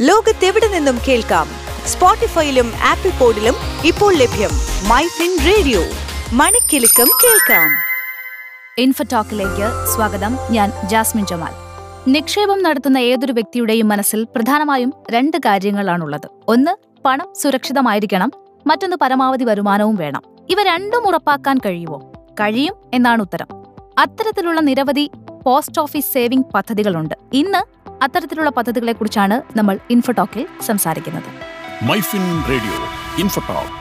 ലോകത്തെവിടെ നിന്നും കേൾക്കാം? സ്പോട്ടിഫൈയിലും ആപ്പിൾ പോഡിലും ഇപ്പോൾ ലഭ്യം മൈ ഫിൻ റേഡിയോ. മണിക്കെലക്കം കേൾക്കാം. ഇൻഫോടോക്കിലേക്ക് സ്വാഗതം. ഞാൻ ജാസ്മിൻ ജമാൽ. നിക്ഷേപം നടത്തുന്ന ഏതൊരു വ്യക്തിയുടെയും മനസ്സിൽ പ്രധാനമായും രണ്ട് കാര്യങ്ങളാണുള്ളത്. ഒന്ന് പണം സുരക്ഷിതമായിരിക്കണം. മറ്റൊന്ന് പരമാവധി വരുമാനവും വേണം. ഇവ രണ്ടും ഉറപ്പാക്കാൻ കഴിയുമോ? കഴിയും എന്നാണ് ഉത്തരം. അത്തരത്തിലുള്ള നിരവധി പോസ്റ്റ് ഓഫീസ് സേവിംഗ് പദ്ധതികളുണ്ട്. ഇന്ന് അത്തരത്തിലുള്ള പദ്ധതികളെക്കുറിച്ചാണ് നമ്മൾ ഇൻഫോടോക്കിൽ സംസാരിക്കുന്നത്. MyFin radio Infotalk.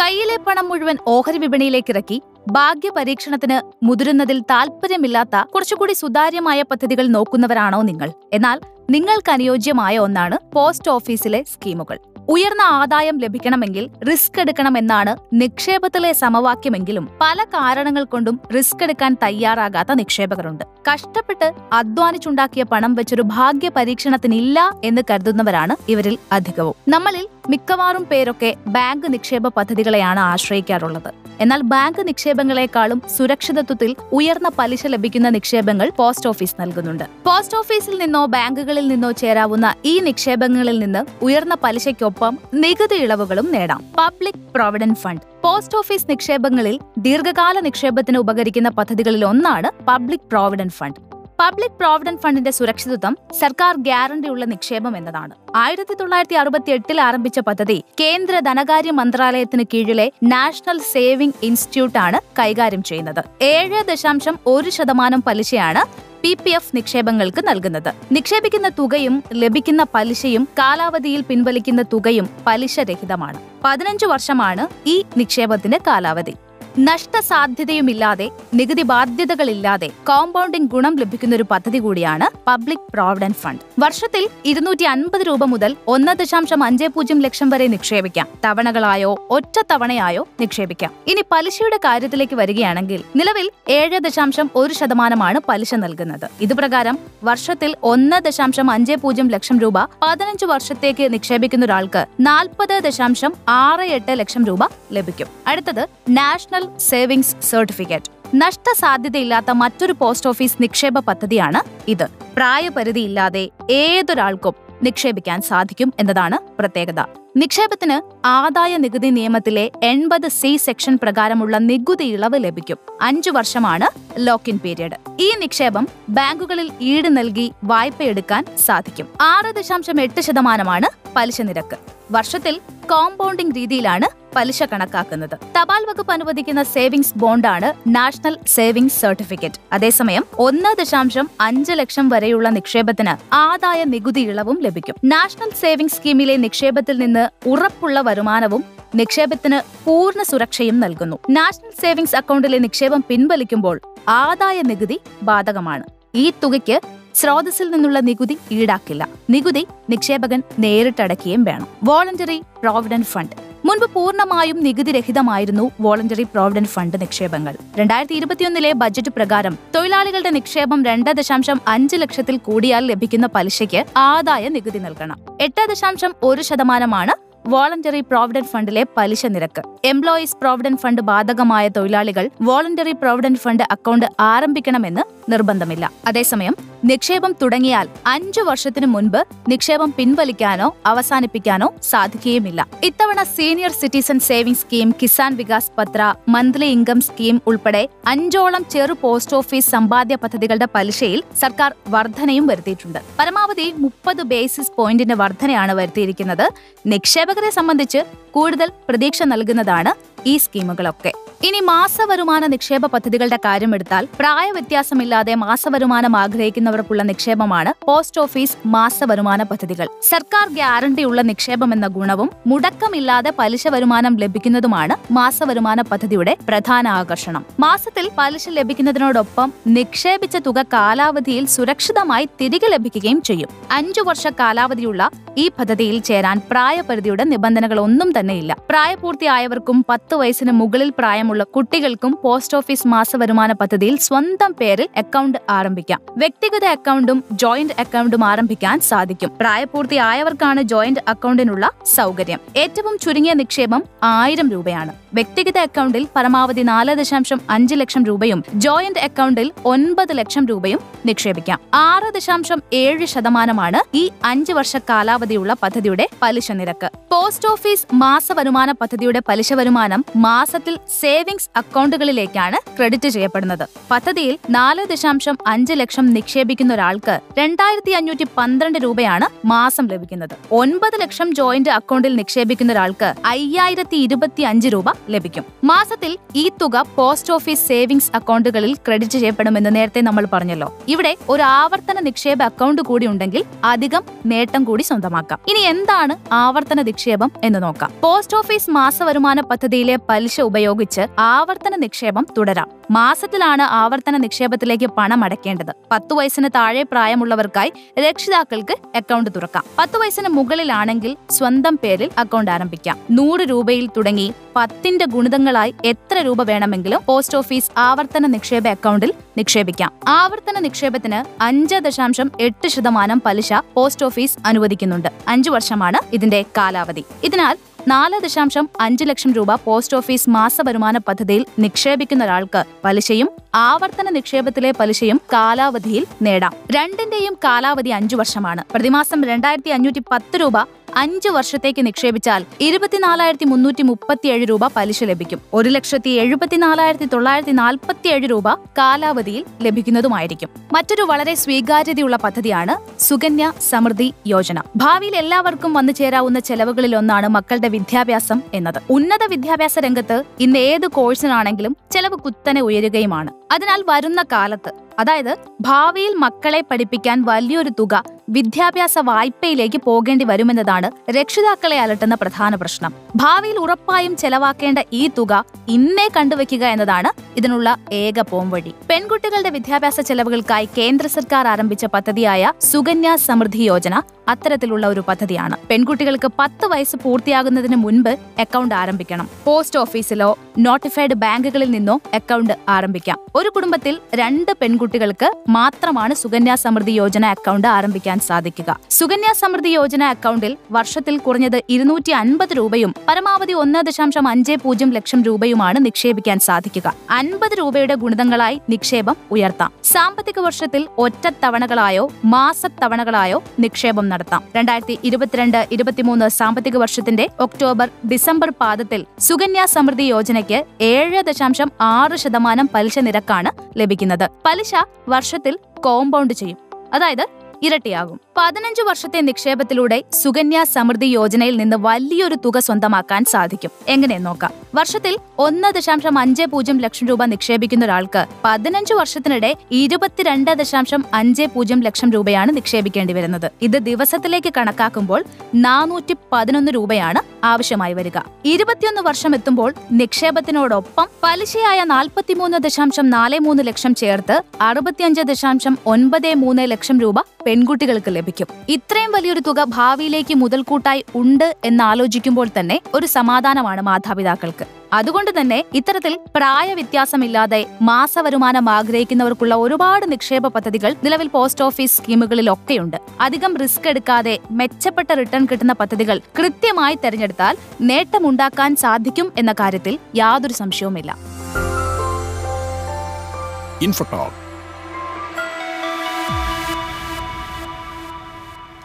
കയ്യിലെ പണം മുഴുവൻ ഓഹരി വിപണിയിലേക്ക് ഇറക്കി ഭാഗ്യ പരീക്ഷണത്തിന് മുതിരുന്നതിൽ താല്പര്യമില്ലാത്ത കുറച്ചുകൂടി സുതാര്യമായ പദ്ധതികൾ നോക്കുന്നവരാണോ നിങ്ങൾ? എന്നാൽ നിങ്ങൾക്ക് അനുയോജ്യമായ ഒന്നാണ് പോസ്റ്റ് ഓഫീസിലെ സ്കീമുകൾ. ഉയർന്ന ആദായം ലഭിക്കണമെങ്കിൽ റിസ്ക് എടുക്കണമെന്നാണ് നിക്ഷേപത്തിലെ സമവാക്യമെങ്കിലും പല കാരണങ്ങൾ കൊണ്ടും റിസ്ക് എടുക്കാൻ തയ്യാറാകാത്ത നിക്ഷേപകരുണ്ട്. കഷ്ടപ്പെട്ട് അധ്വാനിച്ചുണ്ടാക്കിയ പണം വെച്ചൊരു ഭാഗ്യ പരീക്ഷണത്തിനില്ല എന്ന് കരുതുന്നവരാണ് ഇവരിൽ അധികവും. നമ്മളിൽ മിക്കവാറും പേരൊക്കെ ബാങ്ക് നിക്ഷേപ പദ്ധതികളെയാണ് ആശ്രയിക്കാറുള്ളത്. എന്നാൽ ബാങ്ക് നിക്ഷേപങ്ങളെക്കാളും സുരക്ഷിതത്വത്തിൽ ഉയർന്ന പലിശ ലഭിക്കുന്ന നിക്ഷേപങ്ങൾ പോസ്റ്റ് ഓഫീസ് നൽകുന്നുണ്ട്. പോസ്റ്റ് ഓഫീസിൽ നിന്നോ ബാങ്കുകളിൽ നിന്നോ ചേരാവുന്ന ഈ നിക്ഷേപങ്ങളിൽ നിന്ന് ഉയർന്ന പലിശയ്ക്കൊപ്പം നികുതി ഇളവുകളും നേടാം. Public provident fund. Post office നിക്ഷേപങ്ങളിൽ ദീർഘകാല നിക്ഷേപത്തിന് ഉപകരിക്കുന്ന പദ്ധതികളിൽ ഒന്നാണ് public provident fund. Public provident ഫണ്ടിന്റെ സുരക്ഷിതത്വം സർക്കാർ ഗ്യാരണ്ടിയുള്ള നിക്ഷേപം എന്നതാണ്. ആയിരത്തി തൊള്ളായിരത്തി അറുപത്തി എട്ടിൽ ആരംഭിച്ച പദ്ധതി കേന്ദ്ര ധനകാര്യ മന്ത്രാലയത്തിന് കീഴിലെ നാഷണൽ സേവിംഗ് ഇൻസ്റ്റിറ്റ്യൂട്ട് ആണ് കൈകാര്യം ചെയ്യുന്നത്. ഏഴ് ദശാംശം ഒരു ശതമാനം പലിശയാണ് പി പി എഫ് നിക്ഷേപങ്ങൾക്ക് നൽകുന്നത്. നിക്ഷേപിക്കുന്ന തുകയും ലഭിക്കുന്ന പലിശയും കാലാവധിയിൽ പിൻവലിക്കുന്ന തുകയും പലിശരഹിതമാണ്. പതിനഞ്ച് വർഷമാണ് ഈ നിക്ഷേപത്തിന്റെ കാലാവധി. നഷ്ടസാധ്യതയുമില്ലാതെ നികുതി ബാധ്യതകളില്ലാതെ കോമ്പൗണ്ടിംഗ് ഗുണം ലഭിക്കുന്ന ഒരു പദ്ധതി കൂടിയാണ് പബ്ലിക് പ്രോവിഡന്റ് ഫണ്ട് വർഷത്തിൽ ഇരുന്നൂറ്റി അൻപത് രൂപ മുതൽ ഒന്ന് ദശാംശം അഞ്ച് പൂജ്യം ലക്ഷം വരെ നിക്ഷേപിക്കാം. തവണകളായോ ഒറ്റ തവണയായോ നിക്ഷേപിക്കാം. ഇനി പലിശയുടെ കാര്യത്തിലേക്ക് വരികയാണെങ്കിൽ നിലവിൽ ഏഴ് ദശാംശം ഒരു ശതമാനമാണ് പലിശ നൽകുന്നത്. ഇതുപ്രകാരം വർഷത്തിൽ ഒന്ന് ദശാംശം അഞ്ച് പൂജ്യം ലക്ഷം രൂപ പതിനഞ്ച് വർഷത്തേക്ക് നിക്ഷേപിക്കുന്ന ഒരാൾക്ക് നാൽപ്പത് ദശാംശം ആറ് എട്ട് ലക്ഷം രൂപ ലഭിക്കും. അടുത്തത് നാഷണൽ സേവിങ്സ് സർട്ടിഫിക്കറ്റ് നഷ്ടസാധ്യതയില്ലാത്ത മറ്റൊരു പോസ്റ്റ് ഓഫീസ് നിക്ഷേപ പദ്ധതിയാണ് ഇത്. പ്രായപരിധിയില്ലാതെ ഏതൊരാൾക്കും നിക്ഷേപിക്കാൻ സാധിക്കും എന്നതാണ് പ്രത്യേകത. നിക്ഷേപത്തിന് ആദായ നികുതി നിയമത്തിലെ എൺപത് സി സെക്ഷൻ പ്രകാരമുള്ള നികുതി ഇളവ് ലഭിക്കും. അഞ്ചു വർഷമാണ് ലോക്ക് ഇൻ പീരീഡ് ഈ നിക്ഷേപം ബാങ്കുകളിൽ ഈട് നൽകി വായ്പയെടുക്കാൻ സാധിക്കും. ആറ് ദശാംശം എട്ട് ശതമാനമാണ് പലിശ നിരക്ക്. വർഷത്തിൽ കോമ്പൗണ്ടിംഗ് രീതിയിലാണ് പലിശ കണക്കാക്കുന്നത്. തപാൽ വകുപ്പ് അനുവദിക്കുന്ന സേവിങ്സ് ബോണ്ടാണ് നാഷണൽ സേവിങ്സ് സർട്ടിഫിക്കറ്റ്. അതേസമയം ഒന്ന് ദശാംശം അഞ്ച് ലക്ഷം വരെയുള്ള നിക്ഷേപത്തിന് ആദായ നികുതി ഇളവും ലഭിക്കും. നാഷണൽ സേവിങ്സ് സ്കീമിലെ നിക്ഷേപത്തിൽ നിന്ന് ഉറപ്പുള്ള വരുമാനവും നിക്ഷേപത്തിന് പൂർണ സുരക്ഷയും നൽകുന്നു. നാഷണൽ സേവിങ്സ് അക്കൗണ്ടിലെ നിക്ഷേപം പിൻവലിക്കുമ്പോൾ ആദായ നികുതി ബാധകമാണ്. ഈ തുകയ്ക്ക് സ്രോതസ്സിൽ നിന്നുള്ള നികുതി ഈടാക്കില്ല. നികുതി നിക്ഷേപകൻ നേരിട്ടടക്കുകയും വേണം. Voluntary provident fund. മുൻപ് പൂർണമായും നികുതിരഹിതമായിരുന്നു വോളണ്ടറി പ്രോവിഡന്റ് ഫണ്ട് നിക്ഷേപങ്ങൾ. രണ്ടായിരത്തി ഇരുപത്തിയൊന്നിലെ ബജറ്റ് പ്രകാരം തൊഴിലാളികളുടെ നിക്ഷേപം രണ്ട് ദശാംശം അഞ്ച് ലക്ഷത്തിൽ കൂടിയാൽ ലഭിക്കുന്ന പലിശയ്ക്ക് ആദായ നികുതി നൽകണം. എട്ട് ദശാംശം ഒരു ശതമാനമാണ് വോളണ്ടറി പ്രോവിഡന്റ് ഫണ്ടിലെ പലിശ നിരക്ക്. എംപ്ലോയീസ് പ്രോവിഡന്റ് ഫണ്ട് ബാധകമായ തൊഴിലാളികൾ വോളണ്ടറി പ്രോവിഡന്റ് ഫണ്ട് അക്കൗണ്ട് ആരംഭിക്കണമെന്ന് നിർബന്ധമില്ല. അതേസമയം നിക്ഷേപം തുടങ്ങിയാൽ അഞ്ചു വർഷത്തിനു മുൻപ് നിക്ഷേപം പിൻവലിക്കാനോ അവസാനിപ്പിക്കാനോ സാധിക്കുകയുമില്ല. ഇത്തവണ senior citizen saving scheme Kisan Vikas Patra monthly income scheme ഉൾപ്പെടെ അഞ്ചോളം ചെറു പോസ്റ്റ് ഓഫീസ് സമ്പാദ്യ പദ്ധതികളുടെ പലിശയിൽ സർക്കാർ വർധനയും വരുത്തിയിട്ടുണ്ട്. പരമാവധി മുപ്പത് ബേസിസ് പോയിന്റിന്റെ വർധനയാണ് വരുത്തിയിരിക്കുന്നത്. നിക്ഷേപകരെ സംബന്ധിച്ച് കൂടുതൽ പ്രതീക്ഷ നൽകുന്നതാണ് ഈ സ്കീമുകളൊക്കെ. ഇനി മാസവരുമാന നിക്ഷേപ പദ്ധതികളുടെ കാര്യമെടുത്താൽ പ്രായവ്യത്യാസമില്ലാതെ മാസവരുമാനം ആഗ്രഹിക്കുന്നവർക്കുള്ള നിക്ഷേപമാണ് പോസ്റ്റ് ഓഫീസ് മാസവരുമാന പദ്ധതികൾ. സർക്കാർ ഗ്യാരണ്ടിയുള്ള നിക്ഷേപം എന്ന ഗുണവും മുടക്കമില്ലാതെ പലിശ വരുമാനം ലഭിക്കുന്നതുമാണ് മാസവരുമാന പദ്ധതിയുടെ പ്രധാന ആകർഷണം. മാസത്തിൽ പലിശ ലഭിക്കുന്നതിനോടൊപ്പം നിക്ഷേപിച്ച തുക കാലാവധിയിൽ സുരക്ഷിതമായി തിരികെ ലഭിക്കുകയും ചെയ്യും. അഞ്ചു വർഷ കാലാവധിയുള്ള ഈ പദ്ധതിയിൽ ചേരാൻ പ്രായപരിധിയുടെ നിബന്ധനകളൊന്നും തന്നെയില്ല. പ്രായപൂർത്തിയായവർക്കും പത്ത് വയസ്സിന് മുകളിൽ പ്രായമുള്ള പ്രായമുള്ള കുട്ടികൾക്കും പോസ്റ്റ് ഓഫീസ് മാസ വരുമാന പദ്ധതിയിൽ സ്വന്തം പേരിൽ അക്കൗണ്ട് ആരംഭിക്കാം. വ്യക്തിഗത അക്കൗണ്ടും ജോയിന്റ് അക്കൗണ്ടും ആരംഭിക്കാൻ സാധിക്കും. പ്രായപൂർത്തിയായവർക്കാണ് ജോയിന്റ് അക്കൗണ്ടിനുള്ള സൗകര്യം. ഏറ്റവും ചുരുങ്ങിയ നിക്ഷേപം ആയിരം രൂപയാണ്. വ്യക്തിഗത അക്കൗണ്ടിൽ പരമാവധി നാല് ദശാംശം അഞ്ച് ലക്ഷം രൂപയും ജോയിന്റ് അക്കൗണ്ടിൽ ഒൻപത് ലക്ഷം രൂപയും നിക്ഷേപിക്കാം. ആറ് ദശാംശം ഏഴ് ശതമാനമാണ് ഈ അഞ്ച് വർഷ കാലാവധിയുള്ള പദ്ധതിയുടെ പലിശ നിരക്ക്. പോസ്റ്റ് ഓഫീസ് മാസ വരുമാന പദ്ധതിയുടെ പലിശ വരുമാനം മാസത്തിൽ സേവിങ്സ് അക്കൗണ്ടുകളിലേക്കാണ് ക്രെഡിറ്റ് ചെയ്യപ്പെടുന്നത്. പദ്ധതിയിൽ നാല് ദശാംശം അഞ്ച് ലക്ഷം നിക്ഷേപിക്കുന്ന ഒരാൾക്ക് രണ്ടായിരത്തി അഞ്ഞൂറ്റി പന്ത്രണ്ട് രൂപയാണ് മാസം ലഭിക്കുന്നത്. ഒൻപത് ലക്ഷം ജോയിന്റ് അക്കൗണ്ടിൽ നിക്ഷേപിക്കുന്ന ഒരാൾക്ക് അയ്യായിരത്തി ഇരുപത്തി അഞ്ച് രൂപ ലഭിക്കും. മാസത്തിൽ ഈ തുക പോസ്റ്റ് ഓഫീസ് സേവിങ്സ് അക്കൗണ്ടുകളിൽ ക്രെഡിറ്റ് ചെയ്യപ്പെടുമെന്ന് നേരത്തെ നമ്മൾ പറഞ്ഞല്ലോ. ഇവിടെ ഒരു ആവർത്തന നിക്ഷേപ അക്കൗണ്ട് കൂടി ഉണ്ടെങ്കിൽ അധികം നേട്ടം കൂടി സ്വന്തമാക്കാം. ഇനി എന്താണ് ആവർത്തന നിക്ഷേപം എന്ന് നോക്കാം. പോസ്റ്റ് ഓഫീസ് മാസ വരുമാന പദ്ധതിയിലെ പലിശ ഉപയോഗിച്ച് ആവർത്തന നിക്ഷേപം തുടരാം. മാസത്തിലാണ് ആവർത്തന നിക്ഷേപത്തിലേക്ക് പണം അടയ്ക്കേണ്ടത് പത്തു വയസ്സിന് താഴെ പ്രായമുള്ളവർക്കായി രക്ഷിതാക്കൾക്ക് അക്കൗണ്ട് തുറക്കാം. പത്തു വയസ്സിന് മുകളിലാണെങ്കിൽ സ്വന്തം പേരിൽ അക്കൗണ്ട് ആരംഭിക്കാം. നൂറ് രൂപയിൽ തുടങ്ങി പത്തിന്റെ ഗുണിതങ്ങളായി എത്ര രൂപ വേണമെങ്കിലും പോസ്റ്റ് ഓഫീസ് ആവർത്തന നിക്ഷേപ അക്കൗണ്ടിൽ നിക്ഷേപിക്കാം. ആവർത്തന നിക്ഷേപത്തിന് അഞ്ച് ദശാംശം എട്ട് ശതമാനം പലിശ പോസ്റ്റ് ഓഫീസ് അനുവദിക്കുന്നുണ്ട്. അഞ്ചു വർഷമാണ് ഇതിന്റെ കാലാവധി. ഇതിനാൽ നാല് ദശാംശം അഞ്ച് ലക്ഷം രൂപ പോസ്റ്റ് ഓഫീസ് മാസ വരുമാന പദ്ധതിയിൽ നിക്ഷേപിക്കുന്ന ഒരാൾക്ക് പലിശയും ആവർത്തന നിക്ഷേപത്തിലെ പലിശയും കാലാവധിയിൽ നേടാം. രണ്ടിന്റെയും കാലാവധി അഞ്ചു വർഷമാണ്. പ്രതിമാസം രണ്ടായിരത്തി അഞ്ഞൂറ്റി പത്ത് രൂപ അഞ്ച് വർഷത്തേക്ക് നിക്ഷേപിച്ചാൽ ഇരുപത്തിനാലായിരത്തി മുന്നൂറ്റി മുപ്പത്തിയേഴ് രൂപ പലിശ ലഭിക്കും. ഒരു ലക്ഷത്തി എഴുപത്തിനാലായിരത്തി തൊള്ളായിരത്തി നാൽപ്പത്തിയേഴ് രൂപ കാലാവധിയിൽ ലഭിക്കുന്നതുമായിരിക്കും. മറ്റൊരു വളരെ സ്വീകാര്യതയുള്ള പദ്ധതിയാണ് സുകന്യ സമൃദ്ധി യോജന. ഭാവിയിൽ എല്ലാവർക്കും വന്നു ചേരാവുന്ന ചെലവുകളിൽ ഒന്നാണ് മക്കളുടെ വിദ്യാഭ്യാസം എന്നത്. ഉന്നത വിദ്യാഭ്യാസ രംഗത്ത് ഇന്ന് ഏത് കോഴ്സിനാണെങ്കിലും ചെലവ് കുത്തനെ ഉയരുകയുമാണ്. അതിനാൽ വരുന്ന കാലത്ത് അതായത് ഭാവിയിൽ മക്കളെ പഠിപ്പിക്കാൻ വലിയൊരു തുക വിദ്യാഭ്യാസ വായ്പയിലേക്ക് പോകേണ്ടി വരുമെന്നതാണ് രക്ഷിതാക്കളെ അലട്ടുന്ന പ്രധാന പ്രശ്നം. ഭാവിയിൽ ഉറപ്പായും ചെലവാക്കേണ്ട ഈ തുക ഇന്നേ കണ്ടുവെക്കുക എന്നതാണ് ഇതിനുള്ള ഏക പോംവഴി. പെൺകുട്ടികളുടെ വിദ്യാഭ്യാസ ചെലവുകൾക്കായി കേന്ദ്ര സർക്കാർ ആരംഭിച്ച പദ്ധതിയായ സുകന്യ സമൃദ്ധി യോജന അത്തരത്തിലുള്ള ഒരു പദ്ധതിയാണ്. പെൺകുട്ടികൾക്ക് പത്ത് വയസ്സ് പൂർത്തിയാകുന്നതിന് മുൻപ് അക്കൗണ്ട് ആരംഭിക്കണം. പോസ്റ്റ് ഓഫീസിലോ നോട്ടിഫൈഡ് ബാങ്കുകളിൽ നിന്നോ അക്കൗണ്ട് ആരംഭിക്കാം. ഒരു കുടുംബത്തിൽ രണ്ട് പെൺകുട്ടികൾക്ക് മാത്രമാണ് സുകന്യാ സമൃദ്ധി യോജന അക്കൗണ്ട് ആരംഭിക്കാൻ സാധിക്കുക. സുകന്യാ സമൃദ്ധി യോജന അക്കൗണ്ടിൽ വർഷത്തിൽ കുറഞ്ഞത് ഇരുന്നൂറ്റി അൻപത് രൂപയും പരമാവധി ഒന്ന് ദശാംശം അഞ്ച് പൂജ്യം ലക്ഷം രൂപയുമാണ് നിക്ഷേപിക്കാൻ സാധിക്കുക. അൻപത് രൂപയുടെ ഗുണിതങ്ങളായി നിക്ഷേപം ഉയർത്താം. സാമ്പത്തിക വർഷത്തിൽ ഒറ്റത്തവണകളായോ മാസത്തവണകളായോ നിക്ഷേപം നടത്താം. രണ്ടായിരത്തി ഇരുപത്തിരണ്ട് ഇരുപത്തിമൂന്ന് സാമ്പത്തിക വർഷത്തിന്റെ ഒക്ടോബർ ഡിസംബർ പാദത്തിൽ സുകന്യ സമൃദ്ധി യോജനയ്ക്ക് ഏഴ് ദശാംശം ആറ് ശതമാനം പലിശ നിരക്കാണ് ലഭിക്കുന്നത്. പലിശ വർഷത്തിൽ കോമ്പൗണ്ട് ചെയ്യും. അതായത് ഇരട്ടിയാകും. പതിനഞ്ച് വർഷത്തെ നിക്ഷേപത്തിലൂടെ സുകന്യ സമൃദ്ധി യോജനയിൽ നിന്ന് വലിയൊരു തുക സ്വന്തമാക്കാൻ സാധിക്കും. എങ്ങനെ നോക്കാം? വർഷത്തിൽ ഒന്ന് ദശാംശം അഞ്ച് പൂജ്യം ലക്ഷം രൂപ നിക്ഷേപിക്കുന്ന ഒരാൾക്ക് പതിനഞ്ച് വർഷത്തിനിടെ ഇരുപത്തിരണ്ട് ദശാംശം അഞ്ച് പൂജ്യം ലക്ഷം രൂപയാണ് നിക്ഷേപിക്കേണ്ടി വരുന്നത്. ഇത് ദിവസത്തിലേക്ക് കണക്കാക്കുമ്പോൾ നാനൂറ്റി പതിനൊന്ന് രൂപയാണ് ആവശ്യമായി വരിക. ഇരുപത്തിയൊന്ന് വർഷം എത്തുമ്പോൾ നിക്ഷേപത്തിനോടൊപ്പം പലിശയായ നാൽപ്പത്തിമൂന്ന് ദശാംശം നാല് മൂന്ന് ലക്ഷം ചേർത്ത് അറുപത്തിയഞ്ച് ദശാംശം ഒൻപത് മൂന്ന് ലക്ഷം രൂപ പെൺകുട്ടികൾക്ക് ലഭിക്കും. ഇത്രയും വലിയൊരു തുക ഭാവിയിലേക്ക് മുതൽക്കൂട്ടായി ഉണ്ട് എന്നാലോചിക്കുമ്പോൾ തന്നെ ഒരു സമാധാനമാണ് മാതാപിതാക്കൾക്ക്. അതുകൊണ്ട് തന്നെ ഇത്തരത്തിൽ പ്രായവ്യത്യാസമില്ലാതെ മാസവരുമാനം ആഗ്രഹിക്കുന്നവർക്കുള്ള ഒരുപാട് നിക്ഷേപ പദ്ധതികൾ നിലവിൽ പോസ്റ്റ് ഓഫീസ് സ്കീമുകളിലൊക്കെയുണ്ട്. അധികം റിസ്ക് എടുക്കാതെ മെച്ചപ്പെട്ട റിട്ടേൺ കിട്ടുന്ന പദ്ധതികൾ കൃത്യമായി തെരഞ്ഞെടുത്താൽ നേട്ടമുണ്ടാക്കാൻ സാധിക്കും എന്ന കാര്യത്തിൽ യാതൊരു സംശയവുമില്ല.